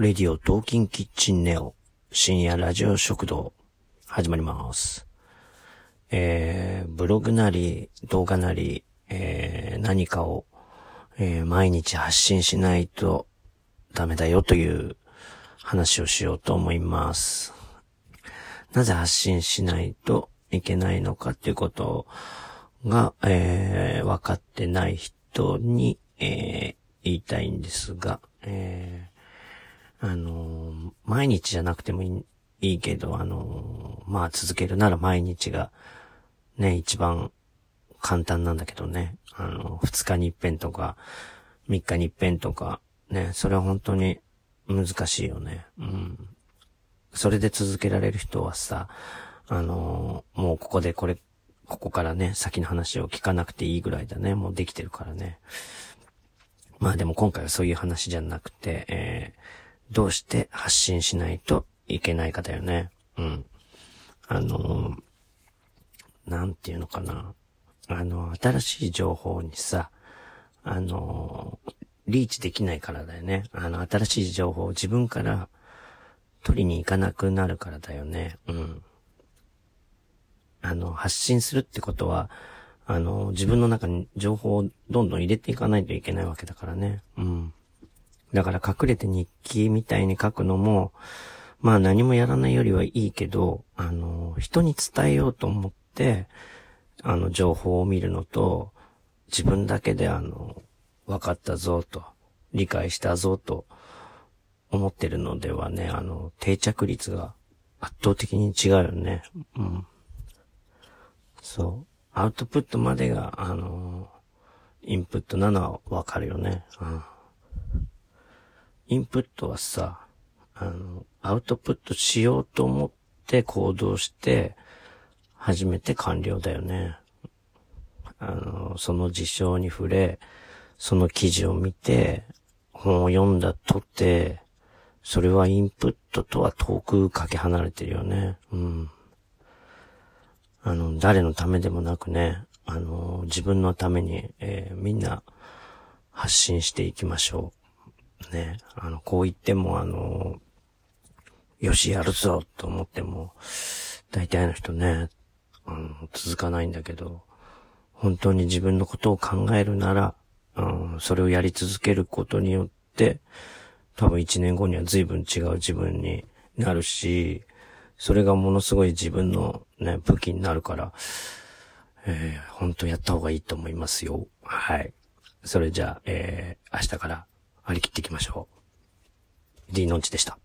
レディオトーキンキッチンネオ深夜ラジオ食堂始まります。えー、ブログなり動画なり、えー、何かを、えー、毎日発信しないとダメだよという話をしようと思います。なぜ発信しないといけないのかっていうことが、えー、分かってない人に、えー、言いたいんですが、えー、あの毎日じゃなくてもいいいいけど、あのまあ続けるなら毎日が、ね、一番簡単なんだけどね、あの、二日に一遍とか、三日に一遍とか、ね、それは本当に難しいよね。うん。それで続けられる人はさ、あのもうここでこれ、ここからね、先の話を聞かなくていいぐらいだね。もうできてるからね。まあでも今回はそういう話じゃなくて、えー、どうして発信しないといけないかだよね。うん。あのーなんていうのかな。あの、新しい情報にさ、あのリーチできないからだよね。あの、新しい情報を自分から取りに行かなくなるからだよね。うん。あの、発信するってことは、あの、自分の中に情報をどんどん入れていかないといけないわけだからね。うん。だから隠れて日記みたいに書くのも、まあ何もやらないよりはいいけど、あの、人に伝えようと思って、あの、情報を見るのと、自分だけであの、分かったぞと、理解したぞと、思ってるのではね、あの、定着率が圧倒的に違うよね。うん。そう。アウトプットまでが、あのインプットなのはわかるよね。うん。インプットはさ、あの、アウトプットしようと思って行動して、初めて完了だよね。あの、その事象に触れ、その記事を見て、本を読んだとて、それはインプットとは遠くかけ離れてるよね。うん。あの、誰のためでもなくね、あの、自分のために、えーみんな発信していきましょう。ね。あの、こう言っても、あの、よし、やるぞと思っても、大体の人ね、あの、続かないんだけど、本当に自分のことを考えるなら、うん、それをやり続けることによって、多分一年後には随分違う自分になるし、それがものすごい自分のね、武器になるから、えー、本当やった方がいいと思いますよ。はい。それじゃあ、えー、明日から張り切っていきましょう。D のんちでした。